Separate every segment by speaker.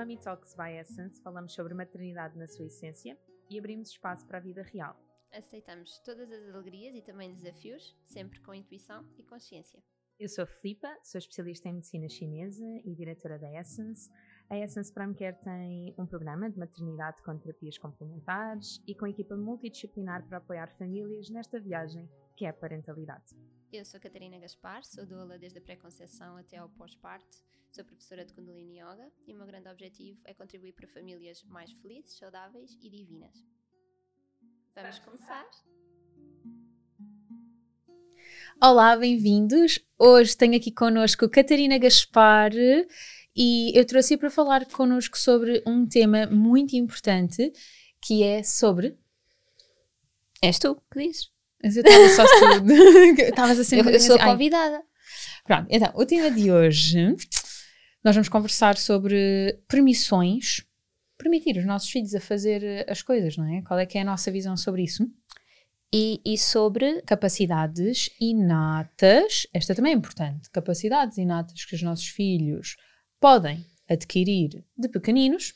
Speaker 1: Mummy Talks by Essence falamos sobre maternidade na sua essência e abrimos espaço para a vida real.
Speaker 2: Aceitamos todas as alegrias e também desafios, sempre com intuição e consciência.
Speaker 1: Eu sou a Filipa, sou especialista em medicina chinesa e diretora da Essence. A Essence Prime Care tem um programa de maternidade com terapias complementares e com equipa multidisciplinar para apoiar famílias nesta viagem que é a parentalidade.
Speaker 2: Eu sou Catarina Gaspar, sou doula desde a pré-conceição até ao pós-parto, sou professora de Kundalini Yoga e o meu grande objetivo é contribuir para famílias mais felizes, saudáveis e divinas. Vamos começar?
Speaker 3: Olá, bem-vindos. Hoje tenho aqui connosco Catarina Gaspar e eu trouxe para falar connosco sobre um tema muito importante que é sobre.
Speaker 2: És tu que dizes?
Speaker 3: Mas eu estava só tudo. Estavas assim.
Speaker 2: Eu, eu sou a convidada.
Speaker 3: Pronto, então, o tema de hoje nós vamos conversar sobre permissões, permitir os nossos filhos a fazer as coisas, não é? Qual é que é a nossa visão sobre isso?
Speaker 2: E, e sobre
Speaker 3: capacidades inatas, esta também é importante, capacidades inatas que os nossos filhos podem adquirir de pequeninos.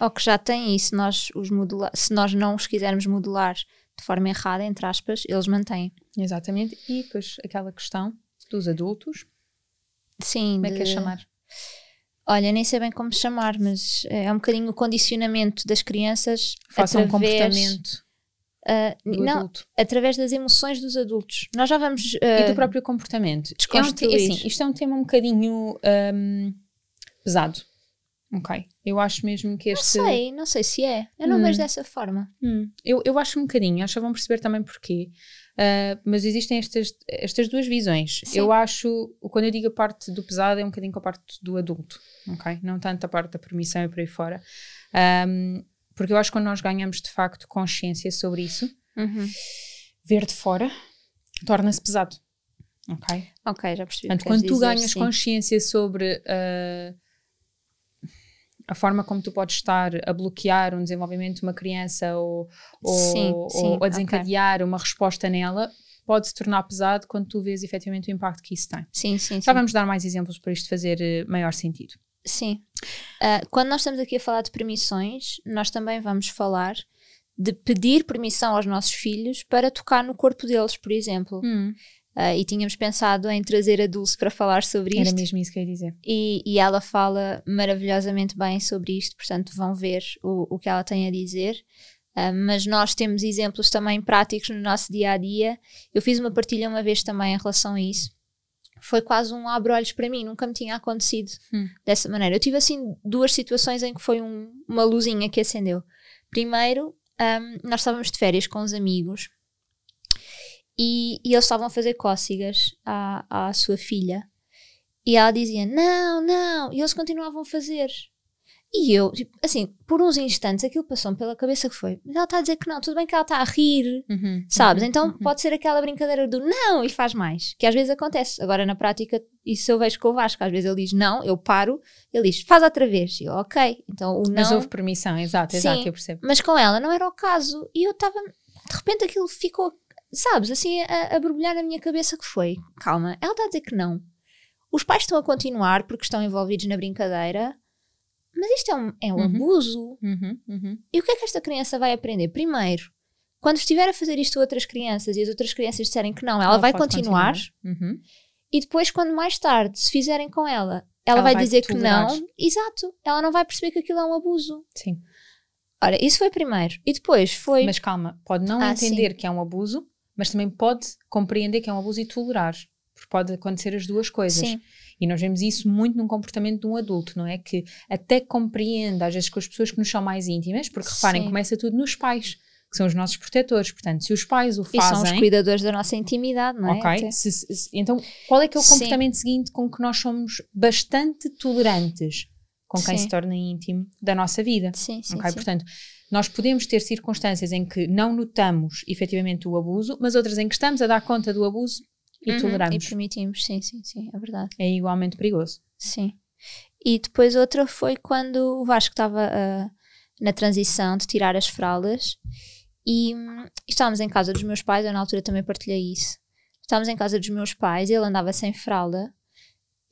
Speaker 2: Ou que já têm, e se nós, os modular, se nós não os quisermos modular de forma errada, entre aspas, eles mantêm.
Speaker 3: Exatamente. E depois aquela questão dos adultos.
Speaker 2: Sim.
Speaker 3: Como é que queres chamar?
Speaker 2: Olha, nem sei bem como chamar, mas é um bocadinho o condicionamento das crianças.
Speaker 3: Façam um comportamento.
Speaker 2: Uh, não, adulto. através das emoções dos adultos. Nós já vamos. Uh,
Speaker 3: e do próprio comportamento. É um, assim, isto é um tema um bocadinho um, pesado. Ok. Eu acho mesmo que este.
Speaker 2: Não sei, não sei se é. Eu não hum. vejo dessa forma.
Speaker 3: Hum. Eu, eu acho um bocadinho, acho que vão perceber também porquê. Uh, mas existem estas, estas duas visões. Sim. Eu acho, quando eu digo a parte do pesado, é um bocadinho com a parte do adulto, ok? Não tanto a parte da permissão e por aí fora. Um, porque eu acho que quando nós ganhamos de facto consciência sobre isso,
Speaker 2: uhum.
Speaker 3: ver de fora torna-se pesado. Ok?
Speaker 2: Ok, já percebi.
Speaker 3: Portanto, quando tu ganhas sim. consciência sobre uh, a forma como tu podes estar a bloquear um desenvolvimento de uma criança ou, ou, sim, sim, ou a desencadear okay. uma resposta nela, pode se tornar pesado quando tu vês efetivamente o impacto que isso tem.
Speaker 2: Sim, sim.
Speaker 3: Já vamos dar mais exemplos para isto fazer uh, maior sentido.
Speaker 2: Sim. Uh, quando nós estamos aqui a falar de permissões, nós também vamos falar de pedir permissão aos nossos filhos para tocar no corpo deles, por exemplo.
Speaker 3: Hum.
Speaker 2: Uh, e tínhamos pensado em trazer a Dulce para falar sobre isto.
Speaker 3: Era mesmo isso que eu ia dizer.
Speaker 2: E, e ela fala maravilhosamente bem sobre isto, portanto vão ver o, o que ela tem a dizer. Uh, mas nós temos exemplos também práticos no nosso dia a dia. Eu fiz uma partilha uma vez também em relação a isso foi quase um abre-olhos para mim, nunca me tinha acontecido
Speaker 3: hum.
Speaker 2: dessa maneira. Eu tive assim duas situações em que foi um, uma luzinha que acendeu. Primeiro, um, nós estávamos de férias com os amigos e, e eles estavam a fazer cócegas à, à sua filha e ela dizia não, não, e eles continuavam a fazer. E eu, tipo, assim, por uns instantes aquilo passou-me pela cabeça que foi, mas ela está a dizer que não, tudo bem que ela está a rir,
Speaker 3: uhum,
Speaker 2: sabes?
Speaker 3: Uhum,
Speaker 2: então
Speaker 3: uhum.
Speaker 2: pode ser aquela brincadeira do não e faz mais, que às vezes acontece. Agora na prática, isso eu vejo com o Vasco, às vezes ele diz não, eu paro, ele diz faz outra vez, e eu ok, então o não.
Speaker 3: Mas houve permissão, exato,
Speaker 2: sim,
Speaker 3: exato, eu percebo.
Speaker 2: Mas com ela não era o caso, e eu estava, de repente aquilo ficou, sabes, assim a, a borbulhar na minha cabeça que foi, calma, ela está a dizer que não. Os pais estão a continuar porque estão envolvidos na brincadeira mas isto é um, é um
Speaker 3: Uhum.
Speaker 2: abuso.
Speaker 3: Uhum, uhum.
Speaker 2: E o que é que esta criança vai aprender? Primeiro, quando estiver a fazer isto a outras crianças e as outras crianças disserem que não, ela, vai
Speaker 3: pode
Speaker 2: continuar.
Speaker 3: Uhum.
Speaker 2: E depois, quando mais tarde se fizerem com ela, ela,
Speaker 3: Ela
Speaker 2: vai,
Speaker 3: vai
Speaker 2: dizer que não. Exato. Ela não vai perceber que aquilo é um abuso.
Speaker 3: Sim.
Speaker 2: Ora, isso foi primeiro. E depois foi.
Speaker 3: Mas calma, pode não
Speaker 2: Ah,
Speaker 3: entender que é um abuso, mas também pode compreender que é um abuso e tolerar. Porque pode acontecer as duas coisas.
Speaker 2: Sim.
Speaker 3: E nós vemos isso muito num comportamento de um adulto, não é? Que até compreende, às vezes, com as pessoas que nos são mais íntimas, porque reparem,
Speaker 2: Sim.
Speaker 3: começa tudo nos pais, que são os nossos protetores. Portanto, se os pais o
Speaker 2: E são os
Speaker 3: fazem.
Speaker 2: cuidadores da nossa intimidade, não é?
Speaker 3: Ok? Se- se- então, qual é que é o
Speaker 2: Sim.
Speaker 3: comportamento seguinte com que nós somos bastante tolerantes com quem
Speaker 2: Sim.
Speaker 3: se torna íntimo da nossa vida?
Speaker 2: Sim, sim.
Speaker 3: ok?
Speaker 2: sim.
Speaker 3: Portanto, nós podemos ter circunstâncias em que não notamos efetivamente o abuso, mas outras em que estamos a dar conta do abuso e
Speaker 2: Uhum,
Speaker 3: toleramos.
Speaker 2: E permitimos, sim, sim, sim, é verdade.
Speaker 3: É igualmente perigoso.
Speaker 2: Sim. E depois outra foi quando o Vasco estava ah, na transição de tirar as fraldas e hum, estávamos em casa dos meus pais, eu na altura também partilhei isso. Estávamos em casa dos meus pais e ele andava sem fralda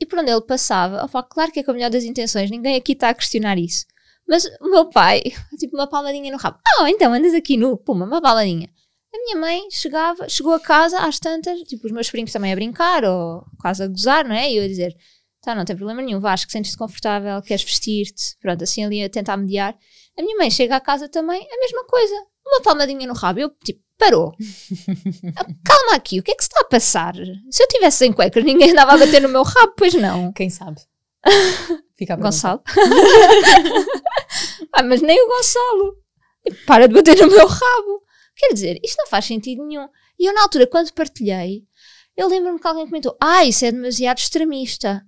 Speaker 2: E por onde ele passava, opa, claro que é com a melhor das intenções, ninguém aqui está a questionar isso. Mas o meu pai, tipo, uma palmadinha no rabo. Ah, então andas aqui nu, puma, uma palmadinha. A minha mãe chegava, chegou a casa às tantas, tipo, os meus primos também a brincar ou quase a gozar, não é? E eu a dizer, tá, não tem problema nenhum, Vasco, sentes-te confortável, queres vestir-te, pronto, assim ali a tentar mediar. A minha mãe chega à casa também, a mesma coisa, uma palmadinha no rabo. Eu, tipo, parou. Calma aqui, o que é que se está a passar? Se eu tivesse sem cuecas, ninguém andava a bater no meu rabo, pois não.
Speaker 3: Quem sabe? Fica a
Speaker 2: Gonçalo. Ah, mas nem o Gonçalo. Para de bater no meu rabo. Quer dizer, isto não faz sentido nenhum. E eu, na altura, quando partilhei, eu lembro-me que alguém comentou: Ah, isso é demasiado extremista.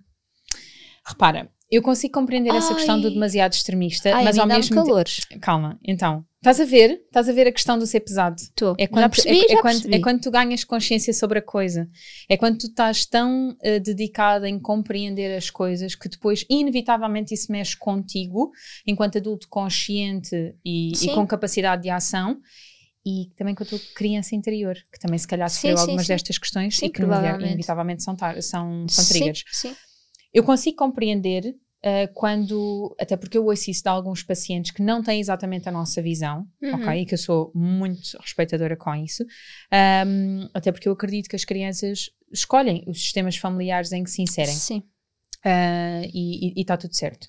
Speaker 3: Repara, eu consigo compreender essa questão do demasiado extremista,
Speaker 2: Ai,
Speaker 3: mas ao mesmo
Speaker 2: calores.
Speaker 3: tempo. Calma, então. Estás a ver? Estás a ver a questão do ser pesado?
Speaker 2: Estou.
Speaker 3: É quando,
Speaker 2: já percebi,
Speaker 3: é,
Speaker 2: já
Speaker 3: é, quando, é quando tu ganhas consciência sobre a coisa. É quando tu estás tão uh, dedicada em compreender as coisas que depois, inevitavelmente, isso mexe contigo, enquanto adulto consciente e, e com capacidade de ação e também com a tua criança interior, que também se calhar sofreu
Speaker 2: sim,
Speaker 3: algumas
Speaker 2: sim,
Speaker 3: destas questões
Speaker 2: sim,
Speaker 3: e que inevitavelmente são, são, são triggers.
Speaker 2: Sim,
Speaker 3: Eu consigo compreender uh, quando, até porque eu ouço isso de alguns pacientes que não têm exatamente a nossa visão,
Speaker 2: uhum.
Speaker 3: ok? E que eu sou muito respeitadora com isso, um, até porque eu acredito que as crianças escolhem os sistemas familiares em que se inserem.
Speaker 2: Sim.
Speaker 3: Uh, e está tudo certo.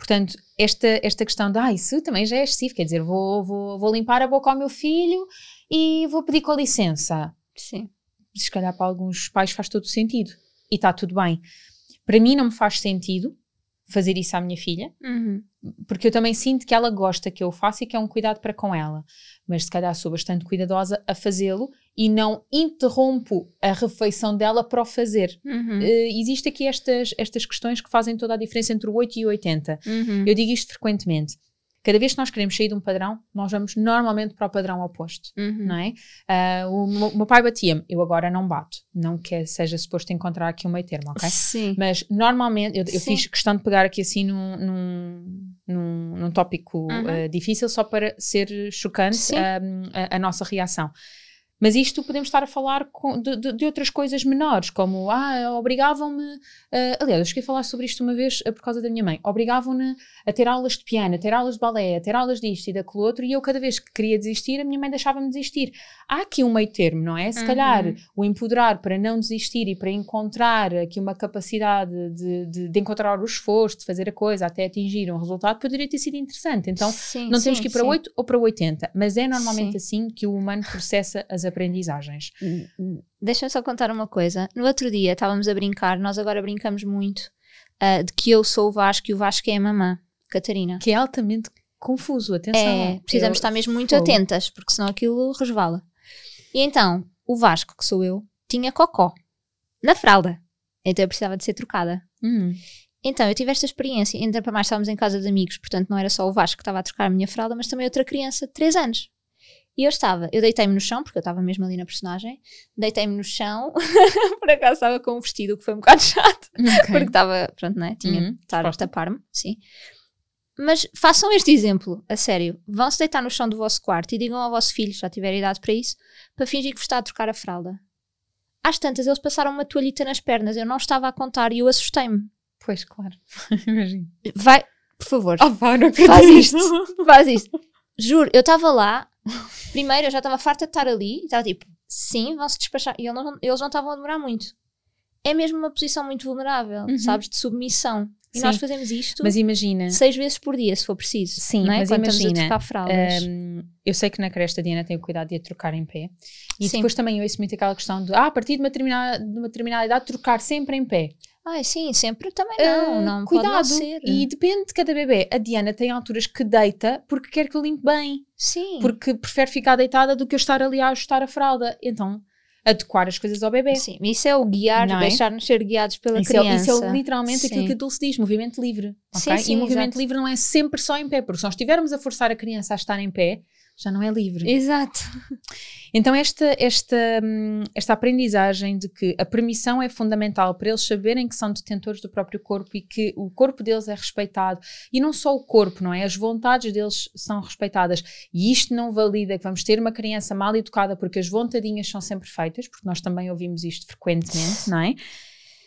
Speaker 3: Portanto, esta, esta questão de, ah, isso também já é excessivo, quer dizer, vou, vou, vou limpar a boca ao meu filho e vou pedir com licença.
Speaker 2: Sim.
Speaker 3: Se calhar para alguns pais faz todo sentido e está tudo bem. Para mim não me faz sentido fazer isso à minha filha,
Speaker 2: uhum.
Speaker 3: porque eu também sinto que ela gosta que eu faça e que é um cuidado para com ela. Mas se calhar sou bastante cuidadosa a fazê-lo e não interrompo a refeição dela para o fazer.
Speaker 2: Uhum.
Speaker 3: Uh, Existem aqui estas, estas questões que fazem toda a diferença entre o 8 e o 80.
Speaker 2: Uhum.
Speaker 3: Eu digo isto frequentemente. Cada vez que nós queremos sair de um padrão, nós vamos normalmente para o padrão oposto,
Speaker 2: uhum.
Speaker 3: não é? Uh, o, meu, o, meu pai batia-me, eu agora não bato. Não que seja suposto encontrar aqui um meio termo, ok?
Speaker 2: Sim.
Speaker 3: Mas normalmente, eu, eu fiz questão de pegar aqui assim num, num, num, num tópico
Speaker 2: uhum.
Speaker 3: uh, difícil só para ser chocante um, a, a nossa reação. Mas isto podemos estar a falar com, de, de, de, outras coisas menores, como, ah, obrigavam-me. Uh, aliás, eu cheguei a falar sobre isto uma vez uh, por causa da minha mãe. Obrigavam-me a ter aulas de piano, a ter aulas de balé, a ter aulas disto e daquele outro, e eu, cada vez que queria desistir, a minha mãe deixava-me desistir. Há aqui um meio termo, não é? Se
Speaker 2: uhum.
Speaker 3: calhar o empoderar para não desistir e para encontrar aqui uma capacidade de, de, de, encontrar o esforço, de fazer a coisa até atingir um resultado, poderia ter sido interessante. Então,
Speaker 2: sim,
Speaker 3: não
Speaker 2: sim,
Speaker 3: temos que ir para
Speaker 2: sim.
Speaker 3: 8 ou para 80, mas é normalmente assim que o humano processa as aprendizagens.
Speaker 2: Deixa-me só contar uma coisa. No outro dia estávamos a brincar, nós agora brincamos muito uh, de que eu sou o Vasco e o Vasco é a mamã, Catarina.
Speaker 3: Que é altamente confuso, atenção.
Speaker 2: É, precisamos
Speaker 3: eu,
Speaker 2: estar mesmo muito
Speaker 3: fogo.
Speaker 2: atentas, porque senão aquilo resvala. E então, o Vasco, que sou eu, tinha cocó na fralda. Então eu precisava de ser trocada.
Speaker 3: Hum.
Speaker 2: Então, eu tive esta experiência. Ainda para mais estávamos em casa de amigos, portanto não era só o Vasco que estava a trocar a minha fralda, mas também outra criança de 3 anos. E eu estava, eu deitei-me no chão, porque eu estava mesmo ali na personagem, deitei-me no chão, por acaso estava com um vestido que foi um bocado chato,
Speaker 3: Okay.
Speaker 2: porque estava, pronto, né? Tinha
Speaker 3: Uhum,
Speaker 2: de estar a tapar-me, sim. Mas façam este exemplo, a sério. Vão-se deitar no chão do vosso quarto e digam ao vosso filho, já tiver idade para isso, para fingir que vos está a trocar a fralda. Às tantas, eles passaram uma toalhita nas pernas, eu não estava a contar e eu assustei-me.
Speaker 3: Pois, claro. Imagino.
Speaker 2: Vai, por favor,
Speaker 3: Oh, pá, não
Speaker 2: faz isto, faz isto. Juro, eu estava lá, primeiro eu já estava farta de estar ali, e estava tipo, sim, vão-se despachar. E eles não, estavam a demorar muito. É mesmo uma posição muito vulnerável,
Speaker 3: Uhum.
Speaker 2: sabes, de submissão. E
Speaker 3: Sim.
Speaker 2: nós fazemos isto
Speaker 3: Mas imagina.
Speaker 2: seis vezes por dia, se for preciso.
Speaker 3: Sim,
Speaker 2: não é?
Speaker 3: mas
Speaker 2: Quando
Speaker 3: imagina, hum, eu sei que na cresta a Diana tem o cuidado de a trocar em pé. E
Speaker 2: Sim.
Speaker 3: depois também eu ouço muito aquela questão de, ah, a partir de uma determinada, de uma determinada idade, trocar sempre em pé.
Speaker 2: Ai, sim, sempre também não.
Speaker 3: Ah,
Speaker 2: não
Speaker 3: cuidado.
Speaker 2: ser.
Speaker 3: E depende de cada bebê. A Diana tem alturas que deita porque quer que eu limpe bem.
Speaker 2: Sim.
Speaker 3: Porque prefere ficar deitada do que eu estar ali a ajustar a fralda. Então, adequar as coisas ao bebê.
Speaker 2: Sim, isso é o guiar,
Speaker 3: é?
Speaker 2: deixar-nos ser guiados pela
Speaker 3: Isso é,
Speaker 2: criança.
Speaker 3: isso é literalmente aquilo
Speaker 2: Sim.
Speaker 3: que a Dulce diz, movimento livre.
Speaker 2: Sim,
Speaker 3: ok?
Speaker 2: sim,
Speaker 3: e movimento
Speaker 2: exato.
Speaker 3: livre não é sempre só em pé, porque se nós estivermos a forçar a criança a estar em pé, já não é livre.
Speaker 2: Exato.
Speaker 3: Então, esta, esta, hum, esta aprendizagem de que a permissão é fundamental para eles saberem que são detentores do próprio corpo e que o corpo deles é respeitado. E não só o corpo, não é? As vontades deles são respeitadas. E isto não valida que vamos ter uma criança mal educada porque as vontadinhas são sempre feitas, porque nós também ouvimos isto frequentemente, não é?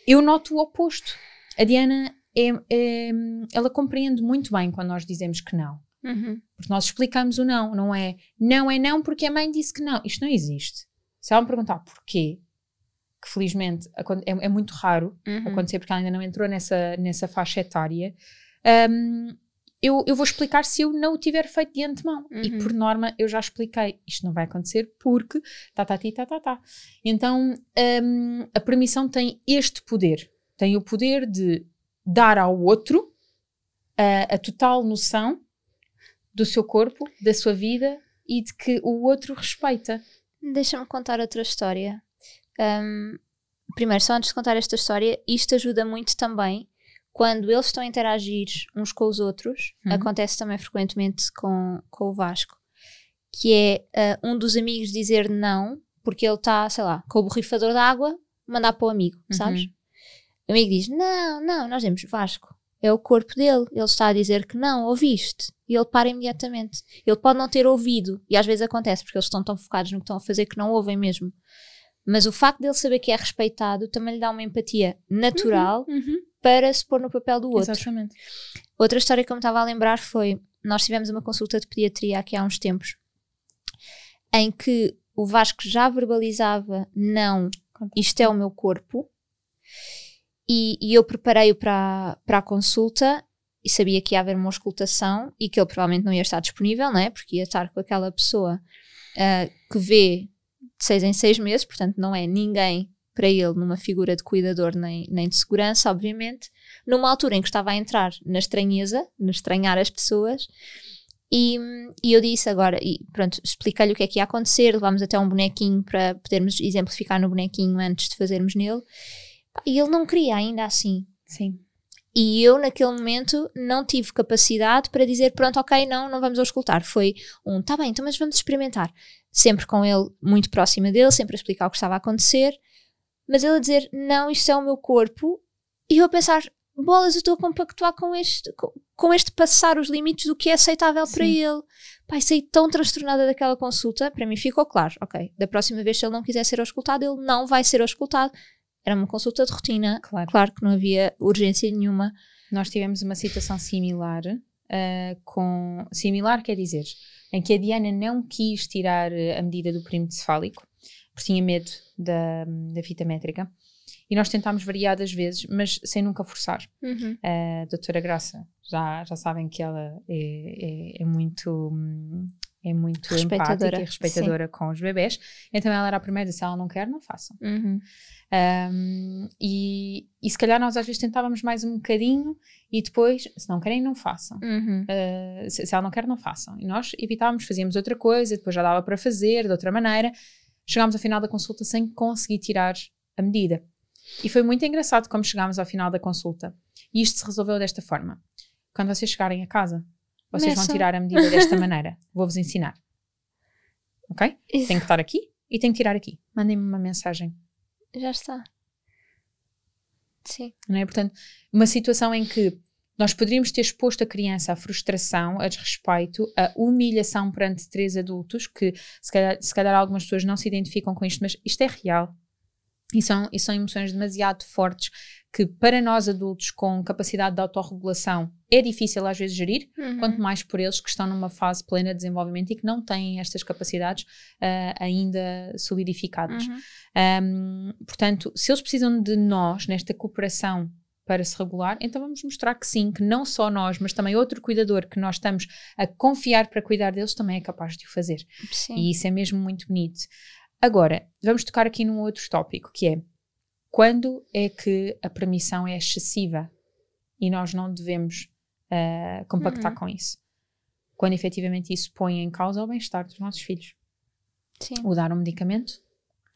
Speaker 3: Eu noto o oposto. A Diana é, é, ela compreende muito bem quando nós dizemos que não.
Speaker 2: Uhum.
Speaker 3: Porque nós explicamos o não, não é não é não porque a mãe disse que não. Isto não existe. Se ela me perguntar porquê, que felizmente é, é muito raro
Speaker 2: Uhum.
Speaker 3: acontecer porque ela ainda não entrou nessa, nessa faixa etária, hum, eu, eu vou explicar se eu não o tiver feito de antemão. E
Speaker 2: Uhum.
Speaker 3: por norma eu já expliquei, isto não vai acontecer porque tá, tá, ti, tá, tá, tá. Então hum, a permissão tem este poder. Tem o poder de dar ao outro a, a total noção do seu corpo, da sua vida e de que o outro respeita.
Speaker 2: Deixa-me contar outra história. Um, primeiro, só antes de contar esta história, isto ajuda muito também quando eles estão a interagir uns com os outros.
Speaker 3: Uhum.
Speaker 2: Acontece também frequentemente com, com o Vasco, que é ah, um dos amigos dizer não, porque ele está, sei lá, com o borrifador de água, mandar para o amigo,
Speaker 3: Uhum.
Speaker 2: sabes? O amigo diz: Não, não, nós dizemos Vasco. É o corpo dele. Ele está a dizer que não, ouviste. E ele para imediatamente. Ele pode não ter ouvido. E às vezes acontece, porque eles estão tão focados no que estão a fazer que não ouvem mesmo. Mas o facto dele saber que é respeitado também lhe dá uma empatia natural para se pôr no papel do outro.
Speaker 3: Exatamente.
Speaker 2: Outra história que eu me estava a lembrar foi: nós tivemos uma consulta de pediatria aqui há uns tempos, em que o Vasco já verbalizava: não, isto é o meu corpo. E, e eu preparei-o para, para a consulta e sabia que ia haver uma auscultação e que ele provavelmente não ia estar disponível, não é? Porque ia estar com aquela pessoa ah, que vê de seis em seis meses, portanto não é ninguém para ele numa figura de cuidador nem, nem de segurança, obviamente, numa altura em que estava a entrar na estranheza, no estranhar as pessoas, e, e eu disse agora, e pronto, expliquei-lhe o que é que ia acontecer, levámos até um bonequinho para podermos exemplificar no bonequinho antes de fazermos nele, e ele não queria ainda assim.
Speaker 3: Sim.
Speaker 2: E eu, naquele momento, não tive capacidade para dizer: pronto, ok, não, não vamos auscultar. Foi um, tá bem, então, mas vamos experimentar. Sempre com ele muito próxima dele, sempre a explicar o que estava a acontecer. Mas ele a dizer: não, isto é o meu corpo. E eu a pensar: bolas, eu estou a compactuar com este, com, com este passar os limites do que é aceitável para
Speaker 3: Sim.
Speaker 2: ele. Pai, saí tão transtornada daquela consulta, para mim ficou claro: ok, da próxima vez, se ele não quiser ser auscultado, ele não vai ser auscultado. Era uma consulta de rotina,
Speaker 3: Claro.
Speaker 2: claro que não havia urgência nenhuma.
Speaker 3: Nós tivemos uma situação similar, ah, com similar quer dizer, em que a Diana não quis tirar eh, a medida do perímetro cefálico, porque tinha medo da, da fita métrica, e nós tentámos variadas vezes, mas sem nunca forçar. A doutora Graça, já, já sabem que ela é, é, é muito... É muito
Speaker 2: Respeitadora,
Speaker 3: empática e respeitadora com os bebés. Então ela era a primeira, se ela não quer, não façam.
Speaker 2: Uhum.
Speaker 3: Um, e, e se calhar nós às vezes tentávamos mais um bocadinho e depois, se não querem, não façam.
Speaker 2: Uhum.
Speaker 3: Uh, se, se ela não quer, não façam. E nós evitávamos, fazíamos outra coisa, depois já dava para fazer de outra maneira. Chegámos ao final da consulta sem conseguir tirar a medida. E foi muito engraçado como chegámos ao final da consulta. E isto se resolveu desta forma. Quando vocês chegarem a casa, vocês vão
Speaker 2: Meçam.
Speaker 3: tirar a medida desta maneira. Vou-vos ensinar. Ok? Tem que estar aqui e tem que tirar aqui. Mandem-me uma mensagem
Speaker 2: Já está. Sim.
Speaker 3: não é? Portanto, uma situação em que nós poderíamos ter exposto a criança à frustração, a desrespeito, a humilhação perante três adultos, que se calhar, se calhar algumas pessoas não se identificam com isto, mas isto é real. E são, e são emoções demasiado fortes que, para nós adultos com capacidade de autorregulação, é difícil às vezes gerir,
Speaker 2: Uhum.
Speaker 3: quanto mais por eles que estão numa fase plena de desenvolvimento e que não têm estas capacidades ah, ainda solidificadas.
Speaker 2: Uhum.
Speaker 3: Um, portanto, se eles precisam de nós nesta cooperação para se regular, então vamos mostrar que sim, que não só nós, mas também outro cuidador que nós estamos a confiar para cuidar deles também é capaz de o fazer.
Speaker 2: Sim.
Speaker 3: E isso é mesmo muito bonito. Agora, vamos tocar aqui num outro tópico, que é quando é que a permissão é excessiva e nós não devemos ah, compactar
Speaker 2: Uhum.
Speaker 3: com isso? Quando efetivamente isso põe em causa o bem-estar dos nossos filhos.
Speaker 2: Sim.
Speaker 3: O dar um medicamento,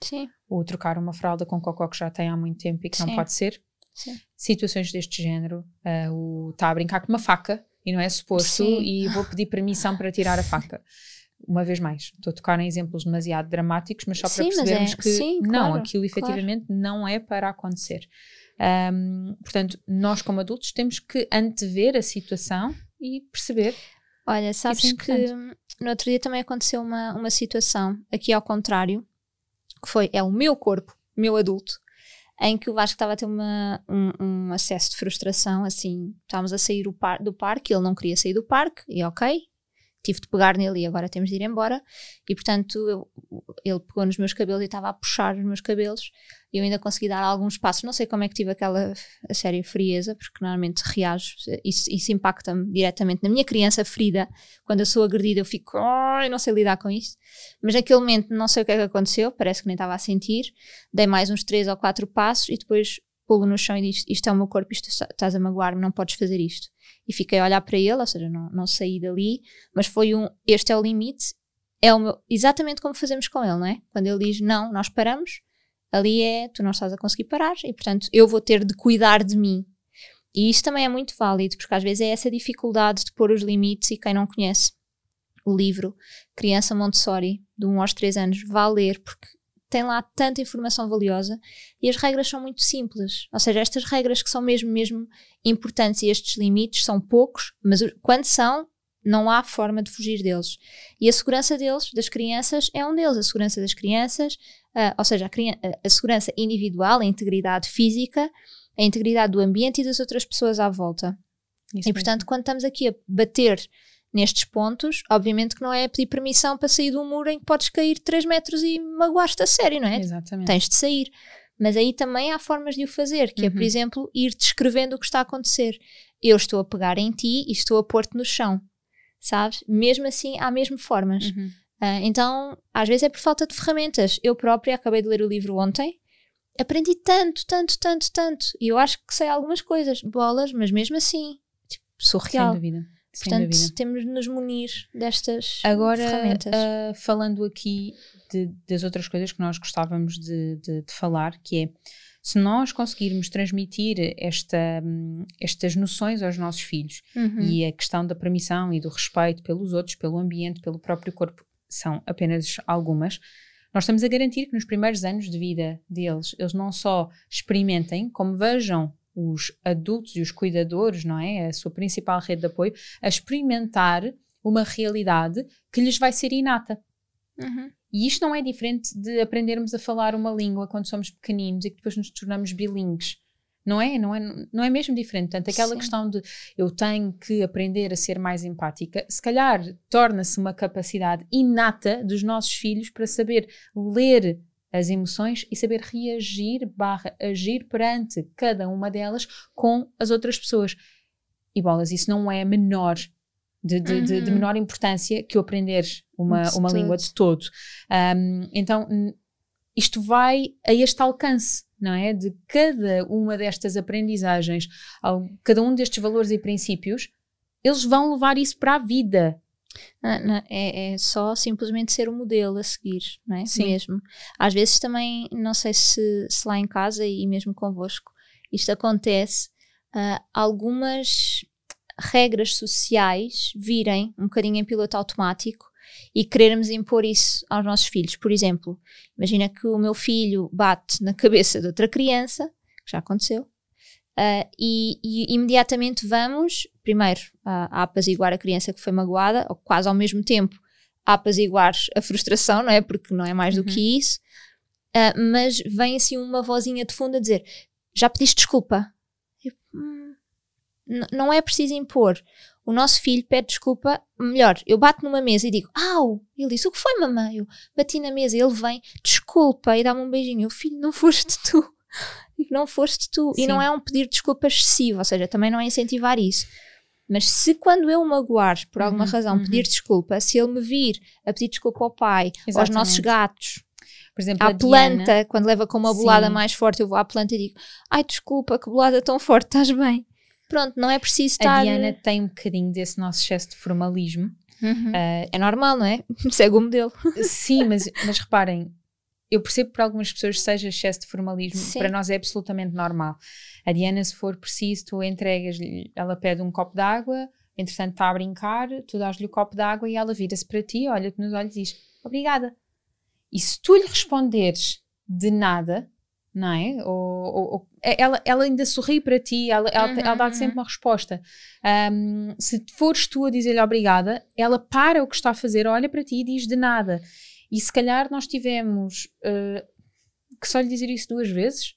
Speaker 2: Sim.
Speaker 3: ou trocar uma fralda com cocó que já tem há muito tempo e que não
Speaker 2: Sim.
Speaker 3: pode ser.
Speaker 2: Sim.
Speaker 3: Situações deste género, ah, o está a brincar com uma faca e não é suposto
Speaker 2: Sim.
Speaker 3: e vou pedir permissão para tirar a faca. Uma vez mais, estou a tocar em exemplos demasiado dramáticos, mas só para
Speaker 2: Sim,
Speaker 3: percebermos
Speaker 2: é-
Speaker 3: que
Speaker 2: sim,
Speaker 3: não,
Speaker 2: claro,
Speaker 3: aquilo
Speaker 2: claro.
Speaker 3: efetivamente não é para acontecer. Ahm, portanto, nós como adultos temos que antever a situação e perceber.
Speaker 2: Olha, sabes
Speaker 3: é
Speaker 2: que no outro dia também aconteceu uma, uma situação aqui ao contrário, que foi, é o meu corpo, meu adulto, em que o Vasco estava a ter uma, um, um acesso de frustração, assim, estávamos a sair par, do parque, ele não queria sair do parque, e ok, tive de pegar nele e agora temos de ir embora. E portanto, eu, ele pegou nos meus cabelos e estava a puxar os meus cabelos. E eu ainda consegui dar alguns passos. Não sei como é que tive aquela a séria frieza, porque normalmente reajo, isso, isso impacta-me diretamente na minha criança ferida. Quando eu sou agredida, eu fico, oh, não sei lidar com isso. Mas naquele momento, não sei o que é que aconteceu, parece que nem estava a sentir. Dei mais uns três ou quatro passos e depois pulo no chão e diz: Isto é o meu corpo, isto estás a magoar-me, não podes fazer isto. E fiquei a olhar para ele, ou seja, não, não saí dali, mas foi um: Este é o limite, é o meu, exatamente como fazemos com ele, não é? Quando ele diz não, nós paramos, ali é tu não estás a conseguir parar e, portanto, eu vou ter de cuidar de mim. E isso também é muito válido, porque às vezes é essa dificuldade de pôr os limites e quem não conhece o livro Criança Montessori, de 1 aos 3 anos, vá ler, porque tem lá tanta informação valiosa e as regras são muito simples. Ou seja, estas regras que são mesmo, mesmo importantes e estes limites são poucos, mas quando são, não há forma de fugir deles. E a segurança deles, das crianças, é um deles. A segurança das crianças, uh, ou seja, a, a, segurança individual, a integridade física, a integridade do ambiente e das outras pessoas à volta. Isso e, portanto, quando estamos aqui a bater nestes pontos, obviamente que não é pedir permissão para sair de um muro em que podes cair 3 metros e magoaste a sério, não é?
Speaker 3: Exatamente.
Speaker 2: Tens de sair. Mas aí também há formas de o fazer, que uhum. é, por uhum. exemplo, ir descrevendo o que está a acontecer. Eu estou a pegar em ti e estou a pôr-te no chão, sabes? Mesmo assim, há mesmo formas. Uhum. Uh, então, às vezes é por falta de ferramentas. Eu própria acabei de ler o livro ontem, aprendi tanto, tanto, tanto, tanto. E eu acho que sei algumas coisas, bolas, mas mesmo assim, tipo, surreal.
Speaker 3: Sem dúvida.
Speaker 2: Portanto, temos de nos munir destas
Speaker 3: Agora,
Speaker 2: ferramentas.
Speaker 3: Uh, falando aqui de, das outras coisas que nós gostávamos de, de, de, falar, que é se nós conseguirmos transmitir esta, estas noções aos nossos filhos uhum. e a questão da permissão e do respeito pelos outros, pelo ambiente, pelo próprio corpo, são apenas algumas. Nós estamos a garantir que nos primeiros anos de vida deles, eles não só experimentem, como vejam os adultos e os cuidadores, não é? A sua principal rede de apoio, a experimentar uma realidade que lhes vai ser inata. Uhum. E isto não é diferente de aprendermos a falar uma língua quando somos pequeninos e que depois nos tornamos bilingues. Não é? Não é, não é mesmo diferente. Portanto, aquela Sim. questão de eu tenho que aprender a ser mais empática, se calhar torna-se uma capacidade inata dos nossos filhos para saber ler as emoções e saber reagir barra agir perante cada uma delas com as outras pessoas. E bolas, isso não é menor de, de, uhum. de, de uhum. menor importância que o aprender uma, uma língua de todo. Um, então, isto vai a este alcance, não é? De cada uma destas aprendizagens, cada um destes valores e princípios, eles vão levar isso para a vida.
Speaker 2: Não, é, é, só simplesmente ser o modelo a seguir, não é? Sim. Mesmo. Às vezes também, não sei se, se lá em casa e mesmo convosco, isto acontece, uh, algumas regras sociais virem um bocadinho em piloto automático e querermos impor isso aos nossos filhos. Por exemplo, imagina que o meu filho bate na cabeça de outra criança, que já aconteceu, Uh, e, e, imediatamente vamos, primeiro, a, a apaziguar a criança que foi magoada, ou quase ao mesmo tempo, a apaziguar a frustração, não é? Porque não é mais uhum. do que isso. Uh, mas vem assim uma vozinha de fundo a dizer: Já pediste desculpa? Eu, hum, não é preciso impor. O nosso filho pede desculpa, melhor, eu bato numa mesa e digo, au! Ele disse, o que foi, mamãe? Eu bati na mesa, ele vem, desculpa, e dá-me um beijinho. O filho, não foste tu não foste tu. Sim. E não é um pedir desculpa excessivo, ou seja, também não é incentivar isso. Mas se quando eu magoar, por alguma uhum, razão, uhum. pedir desculpa, se ele me vir a pedir desculpa ao pai, Exatamente. aos nossos gatos, por exemplo, à planta, Diana, quando leva com uma bolada sim. mais forte, eu vou à planta e digo: Ai, desculpa, que bolada tão forte, estás bem. Pronto, não é preciso estar.
Speaker 3: A Diana tem um bocadinho desse nosso excesso de formalismo.
Speaker 2: Uhum. Uh, é normal, não é? Segue o modelo.
Speaker 3: Sim, mas, mas reparem, eu percebo que para algumas pessoas seja excesso de formalismo, Sim. para nós é absolutamente normal. A Diana, se for preciso, tu entregas-lhe, ela pede um copo d'água, entretanto está a brincar, tu dás-lhe o copo d'água e ela vira-se para ti, olha-te nos olhos e diz obrigada. E se tu lhe responderes de nada, não é? Ou, ou, ou é, ela, ela ainda sorri para ti, ela, ela, uhum, ela dá-te uhum. sempre uma resposta. Um, se fores tu a dizer-lhe obrigada, ela para o que está a fazer, olha para ti e diz de nada. E se calhar nós tivemos uh, que só lhe dizer isso duas vezes,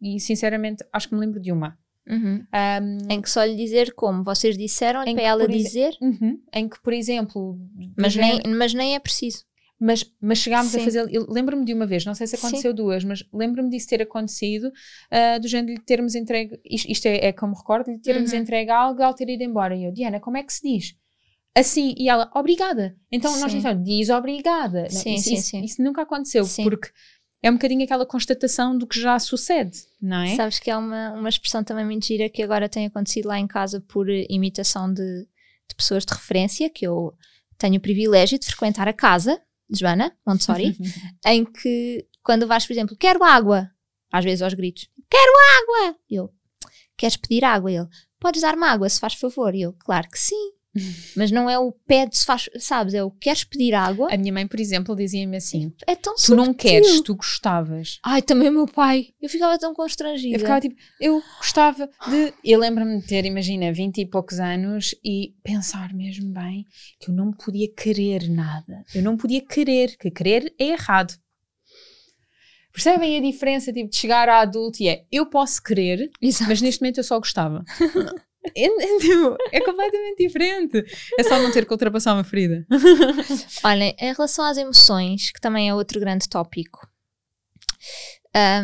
Speaker 3: e sinceramente acho que me lembro de uma.
Speaker 2: Uhum.
Speaker 3: Um,
Speaker 2: Em que só lhe dizer como vocês disseram para ela dizer,
Speaker 3: uhum, em que, por exemplo,
Speaker 2: mas nem,
Speaker 3: género-
Speaker 2: mas nem é preciso.
Speaker 3: mas, mas chegámos a
Speaker 2: Sim.
Speaker 3: fazer. eu Lembro-me de uma vez, não sei se aconteceu duas, mas lembro-me disso ter acontecido, ah, do género de lhe termos entregue. Isto, isto é, é como recordo, lhe termos
Speaker 2: Uhum.
Speaker 3: entregue algo ao ter ido embora. E eu, Diana, como é que se diz? Assim, e ela, obrigada. Então nós
Speaker 2: Sim.
Speaker 3: dissemos, diz obrigada.
Speaker 2: Sim,
Speaker 3: isso,
Speaker 2: sim,
Speaker 3: isso-
Speaker 2: sim.
Speaker 3: isso nunca aconteceu, porque é um bocadinho aquela constatação do que já sucede, não é?
Speaker 2: Sabes que há uma, uma expressão também muito gira que agora tem acontecido lá em casa por eh, imitação de, de pessoas de referência, que eu tenho o privilégio de frequentar a casa de Joana Montessori, em que quando vais, por exemplo, quero água, às vezes aos gritos, quero água! Eu, queres pedir água? Ele, podes dar-me água se faz favor? Eu, claro que sim. Mas não é o pede se faz, sabes? É o queres pedir água?
Speaker 3: A minha mãe, por exemplo, dizia-me assim:
Speaker 2: É tão
Speaker 3: Tu não
Speaker 2: subtil.
Speaker 3: queres, tu gostavas.
Speaker 2: Ai, também o meu pai. Eu ficava tão constrangida.
Speaker 3: Eu ficava tipo, eu gostava de. Eu lembro-me de ter, imagina, 20 e poucos anos e pensar mesmo bem que eu não podia querer nada. Eu não podia querer, que querer é errado. Percebem a diferença tipo, de chegar a adulto e é eu posso querer,
Speaker 2: Exato.
Speaker 3: mas neste momento eu só gostava. É, é, tipo, é completamente diferente. É só não ter que ultrapassar uma ferida.
Speaker 2: Olhem, em relação às emoções, que também é outro grande tópico,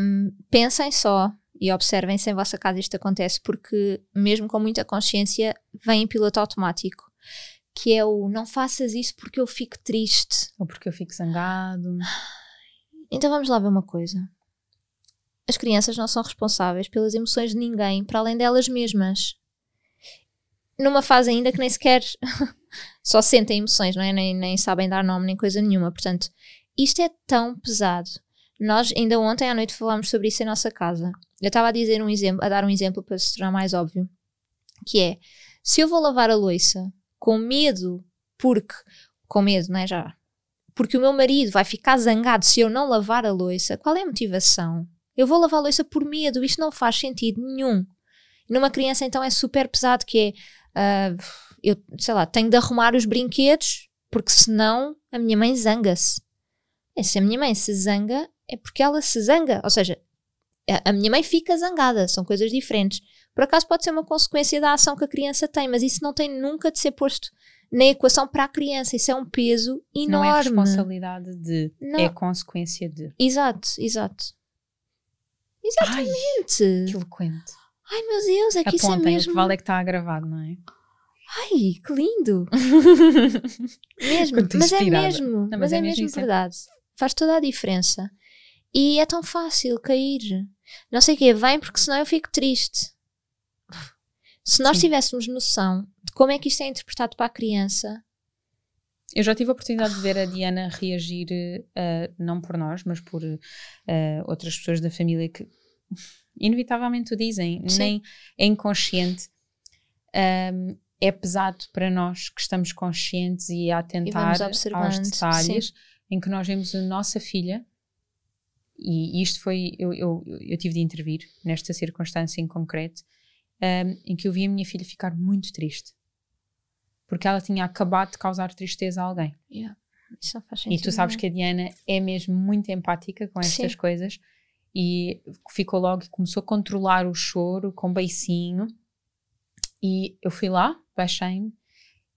Speaker 2: hum, pensem só e observem se em vossa casa isto acontece, porque mesmo com muita consciência, vem em piloto automático, que é o não faças isso porque eu fico triste.
Speaker 3: Ou porque eu fico zangado.
Speaker 2: Então vamos lá ver uma coisa. As crianças não são responsáveis pelas emoções de ninguém para além delas mesmas. Numa fase ainda que nem sequer só sentem emoções, não é? Nem, nem sabem dar nome nem coisa nenhuma. Portanto, isto é tão pesado. Nós ainda ontem à noite falámos sobre isso em nossa casa. Eu estava a dizer um exemplo, a dar um exemplo para se tornar mais óbvio, que é se eu vou lavar a louça com medo, porque com medo, não é já? Porque o meu marido vai ficar zangado se eu não lavar a louça. Qual é a motivação? Eu vou lavar a louça por medo, isto não faz sentido nenhum. Numa criança, então, é super pesado que é, ah, eu, sei lá, tenho de arrumar os brinquedos, porque senão a minha mãe zanga-se. E se a minha mãe se zanga, é porque ela se zanga. Ou seja, a, minha mãe fica zangada, são coisas diferentes. Por acaso pode ser uma consequência da ação que a criança tem, mas isso não tem nunca de ser posto na equação para a criança. Isso é um peso enorme.
Speaker 3: Não é responsabilidade de,
Speaker 2: Não.
Speaker 3: é consequência de.
Speaker 2: Exato, exato.
Speaker 3: Ai,
Speaker 2: Exatamente.
Speaker 3: que eloquente.
Speaker 2: Ai meu Deus, é que isso é
Speaker 3: Apontem, o
Speaker 2: mesmo.
Speaker 3: que vale é que está gravado, não é?
Speaker 2: Ai, que lindo. mesmo, mas é mesmo,
Speaker 3: Não,
Speaker 2: mas,
Speaker 3: mas
Speaker 2: é,
Speaker 3: é mesmo
Speaker 2: mesmo
Speaker 3: é.
Speaker 2: verdade. Faz toda a diferença. E é tão fácil cair. Não sei o quê, vem porque senão eu fico triste. Se nós
Speaker 3: Sim.
Speaker 2: tivéssemos noção de como é que isto é interpretado para a criança,
Speaker 3: Eu já tive a oportunidade de ver a Diana reagir, eh, não por nós, mas por eh, outras pessoas da família que inevitavelmente o dizem,
Speaker 2: Sim.
Speaker 3: nem é inconsciente. Ahm, é pesado para nós que estamos conscientes e a atentar aos detalhes em que nós vemos a nossa filha e isto foi, eu, eu, eu tive de intervir nesta circunstância em concreto, ahm, em que eu vi a minha filha ficar muito triste porque ela tinha acabado de causar tristeza a alguém.
Speaker 2: faz
Speaker 3: E tu sabes que a Diana é mesmo muito empática com estas
Speaker 2: Sim.
Speaker 3: coisas e ficou logo e começou a controlar o choro com beicinho. E eu fui lá, baixei-me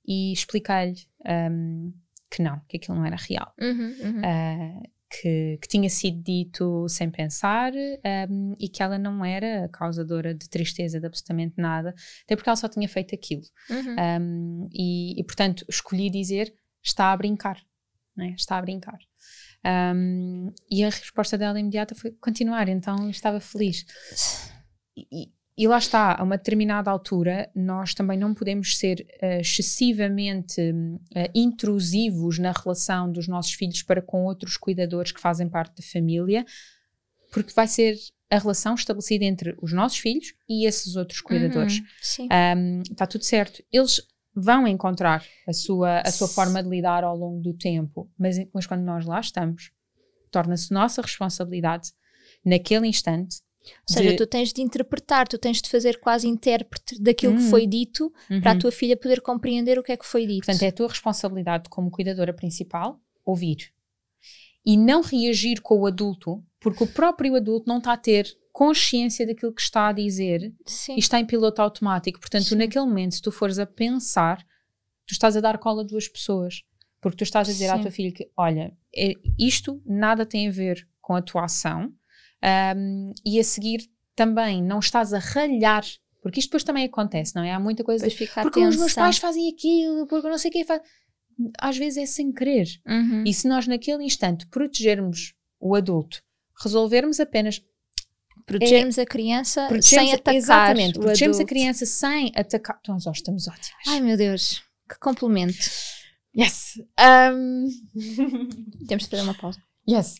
Speaker 3: e expliquei-lhe hum, que não, que aquilo não era real.
Speaker 2: Uhum, uhum.
Speaker 3: Ah, que, que tinha sido dito sem pensar hum, e que ela não era causadora de tristeza de absolutamente nada, até porque ela só tinha feito aquilo.
Speaker 2: Uhum.
Speaker 3: Um, e, e, portanto escolhi dizer está a brincar, né? está a brincar. Um, e a resposta dela imediata foi continuar, então estava feliz. E, e- lá está, a uma determinada altura, nós também não podemos ser eh, excessivamente eh, intrusivos na relação dos nossos filhos para com outros cuidadores que fazem parte da família, porque vai ser a relação estabelecida entre os nossos filhos e esses outros cuidadores.
Speaker 2: Uhum, Sim.
Speaker 3: Está tudo certo. Eles vão encontrar a sua, a sua forma de lidar ao longo do tempo, mas, mas quando nós lá estamos, torna-se nossa responsabilidade, naquele instante,
Speaker 2: Ou seja,
Speaker 3: de-
Speaker 2: tu tens de interpretar, tu tens de fazer quase intérprete daquilo que
Speaker 3: Uhum.
Speaker 2: foi dito para a
Speaker 3: Uhum.
Speaker 2: tua filha poder compreender o que é que foi dito.
Speaker 3: Portanto, é a tua responsabilidade como cuidadora principal ouvir. E não reagir com o adulto, porque o próprio adulto não está a ter consciência daquilo que está a dizer
Speaker 2: Sim.
Speaker 3: e está em piloto automático. Portanto, tu,
Speaker 2: Sim.
Speaker 3: naquele momento, se tu fores a pensar, tu estás a dar cola a duas pessoas. Porque tu estás a dizer à
Speaker 2: Sim.
Speaker 3: tua filha que, olha, é- isto nada tem a ver com a tua ação ahm, e a seguir também não estás a ralhar, porque isto depois também acontece, não é? Há muita coisa.
Speaker 2: Fica
Speaker 3: Porque os meus pais fazem aquilo, porque não sei quem faz. Às vezes é sem querer.
Speaker 2: Uhum.
Speaker 3: E se nós naquele instante protegermos o adulto, resolvermos apenas
Speaker 2: Protegermos a criança
Speaker 3: protegemos,
Speaker 2: sem atacar
Speaker 3: exatamente,
Speaker 2: o
Speaker 3: protegemos a
Speaker 2: adulto.
Speaker 3: criança sem atacar. Então, nós estamos ótimas.
Speaker 2: Ai meu Deus, que complemento.
Speaker 3: yes. Um,
Speaker 2: Temos de fazer uma pausa.
Speaker 3: yes.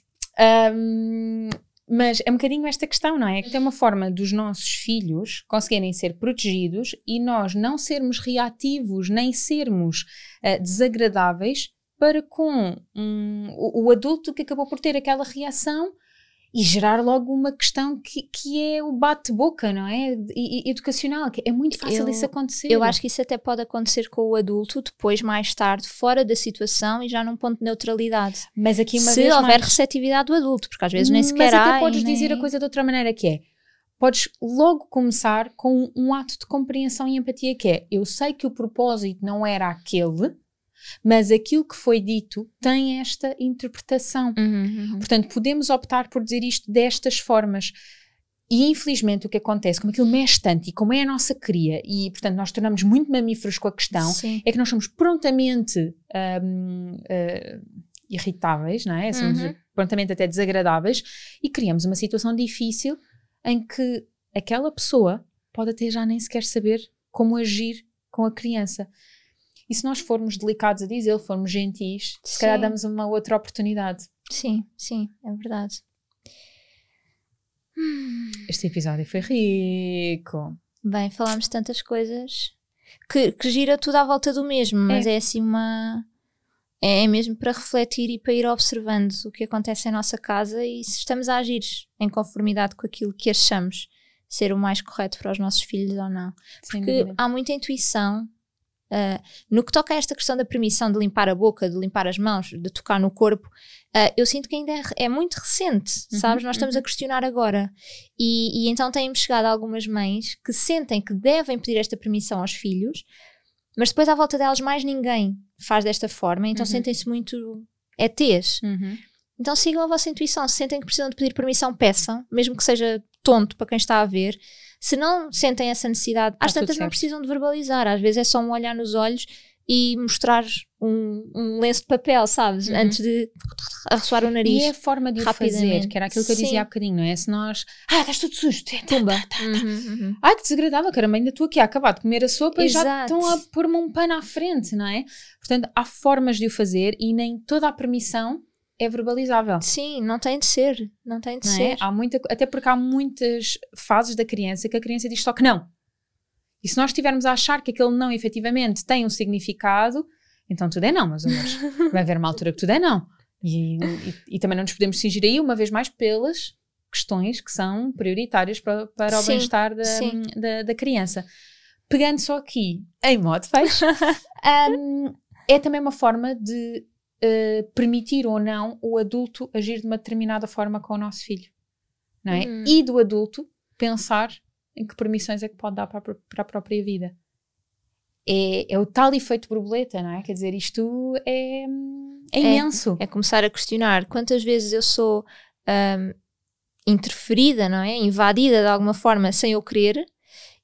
Speaker 3: Um, mas é um bocadinho esta questão, não é? Que tem uma forma dos nossos filhos conseguirem ser protegidos e nós não sermos reativos nem sermos ah, desagradáveis para com um, o, o adulto que acabou por ter aquela reação e gerar logo uma questão que, que é o bate-boca, não é? E- e- educacional, que é muito fácil
Speaker 2: Eu-
Speaker 3: isso acontecer.
Speaker 2: Eu acho que isso até pode acontecer com o adulto depois, mais tarde, fora da situação e já num ponto de neutralidade.
Speaker 3: Mas aqui uma
Speaker 2: Se
Speaker 3: vez
Speaker 2: houver
Speaker 3: mais,
Speaker 2: receptividade do adulto, porque às vezes nem sequer
Speaker 3: Mas até
Speaker 2: há.
Speaker 3: podes
Speaker 2: nem-
Speaker 3: dizer a coisa de outra maneira que é, podes logo começar com um ato de compreensão e empatia que é, eu sei que o propósito não era aquele, mas aquilo que foi dito tem esta interpretação.
Speaker 2: Uhum, uhum.
Speaker 3: Portanto, podemos optar por dizer isto destas formas. E infelizmente o que acontece, como aquilo mexe tanto e como é a nossa cria, e portanto nós tornamos muito mamíferos com a questão,
Speaker 2: Sim.
Speaker 3: é que nós somos prontamente hum, eh, irritáveis, não é? Somos
Speaker 2: Uhum.
Speaker 3: prontamente até desagradáveis e criamos uma situação difícil em que aquela pessoa pode até já nem sequer saber como agir com a criança. E se nós formos delicados a dizer, formos gentis, se calhar
Speaker 2: Sim.
Speaker 3: damos uma outra oportunidade.
Speaker 2: Sim, sim, é verdade.
Speaker 3: Este episódio foi rico.
Speaker 2: Bem, falámos tantas coisas que, que gira tudo à volta do mesmo, mas é, assim uma. É mesmo para refletir e para ir observando o que acontece em nossa casa e se estamos a agir em conformidade com aquilo que achamos ser o mais correto para os nossos filhos ou não. Porque há muita intuição. Ah, no que toca a esta questão da permissão de limpar a boca, de limpar as mãos, de tocar no corpo, ah, eu sinto que ainda é, é muito recente,
Speaker 3: Uhum,
Speaker 2: sabes? Nós estamos a questionar agora. E, e então têm-me chegado algumas mães que sentem que devem pedir esta permissão aos filhos, mas depois à volta delas mais ninguém faz desta forma, então
Speaker 3: Uhum.
Speaker 2: sentem-se muito ETs.
Speaker 3: Uhum.
Speaker 2: Então sigam a vossa intuição. Se sentem que precisam de pedir permissão, peçam, mesmo que seja tonto para quem está a ver. Se não sentem essa necessidade, às tantas não precisam de verbalizar. Às vezes é só um olhar nos olhos e mostrar um, um lenço de papel, sabes?
Speaker 3: Uhum.
Speaker 2: Antes de ressoar o nariz.
Speaker 3: E é a forma de o fazer, que era aquilo que eu dizia
Speaker 2: Sim.
Speaker 3: há bocadinho, não é? Se nós. Ah, estás tudo sujo. Tá, tá,
Speaker 2: Pumba.
Speaker 3: tá, tá, tá.
Speaker 2: Uhum, uhum.
Speaker 3: Ai, que desagradável, caramba, ainda estou aqui a acabar de comer a sopa e já
Speaker 2: Exato.
Speaker 3: estão a pôr-me um pano à frente, não é? Portanto, há formas de o fazer e nem toda a permissão é verbalizável.
Speaker 2: Sim, não tem de ser. Não tem de
Speaker 3: Não é?
Speaker 2: ser.
Speaker 3: Há muita, até porque há muitas fases da criança que a criança diz só que não. E se nós estivermos a achar que aquele não efetivamente tem um significado, então tudo é não, meus amores. Vai haver uma altura que tudo é não. E, e- e também não nos podemos cingir aí, uma vez mais, pelas questões que são prioritárias para, para o bem-estar da, da, da criança. Pegando só aqui em modo fecho, hum, é também uma forma de eh, permitir ou não o adulto agir de uma determinada forma com o nosso filho. Não é?
Speaker 2: Uhum.
Speaker 3: E do adulto pensar em que permissões é que pode dar para a, para a própria vida. É, é o tal efeito borboleta, não é? Quer dizer, isto é, é imenso.
Speaker 2: É começar a questionar quantas vezes eu sou ahm, interferida, não é? Invadida de alguma forma sem eu querer.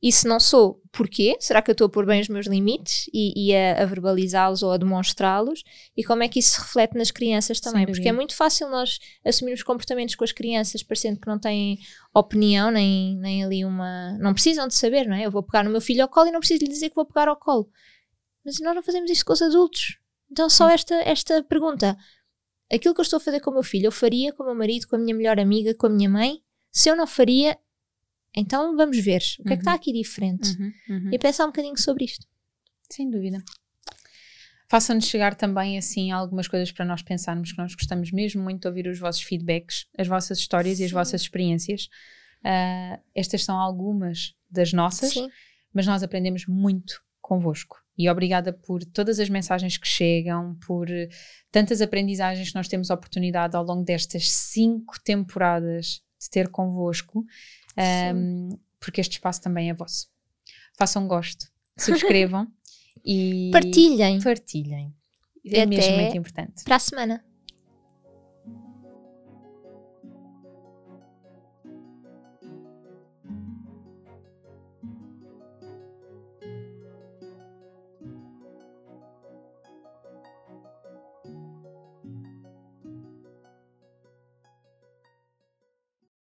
Speaker 2: E se não sou, porquê? Será que eu estou a pôr bem os meus limites e, e a, a verbalizá-los ou a demonstrá-los? E como é que isso se reflete nas crianças também? Porque é muito fácil nós assumirmos comportamentos com as crianças parecendo que não têm opinião, nem, nem ali uma. Não precisam de saber, não é? Eu vou pegar no meu filho ao colo e não preciso lhe dizer que vou pegar ao colo. Mas nós não fazemos isso com os adultos. Então, só esta, esta pergunta: aquilo que eu estou a fazer com o meu filho, eu faria com o meu marido, com a minha melhor amiga, com a minha mãe? Se eu não faria, então vamos ver o que é que está aqui diferente.
Speaker 3: Uhum, uhum.
Speaker 2: E pensar um bocadinho sobre isto.
Speaker 3: Sem dúvida. Façam-nos chegar também assim algumas coisas para nós pensarmos que nós gostamos mesmo muito de ouvir os vossos feedbacks, as vossas histórias e as
Speaker 2: Sim.
Speaker 3: vossas experiências. Ah, estas são algumas das nossas,
Speaker 2: Sim.
Speaker 3: mas nós aprendemos muito convosco. E obrigada por todas as mensagens que chegam, por tantas aprendizagens que nós temos a oportunidade ao longo destas cinco temporadas de ter convosco, um, porque este espaço também é vosso. Façam gosto, subscrevam e
Speaker 2: Partilhem.
Speaker 3: partilhem. É mesmo muito importante.
Speaker 2: Para a semana.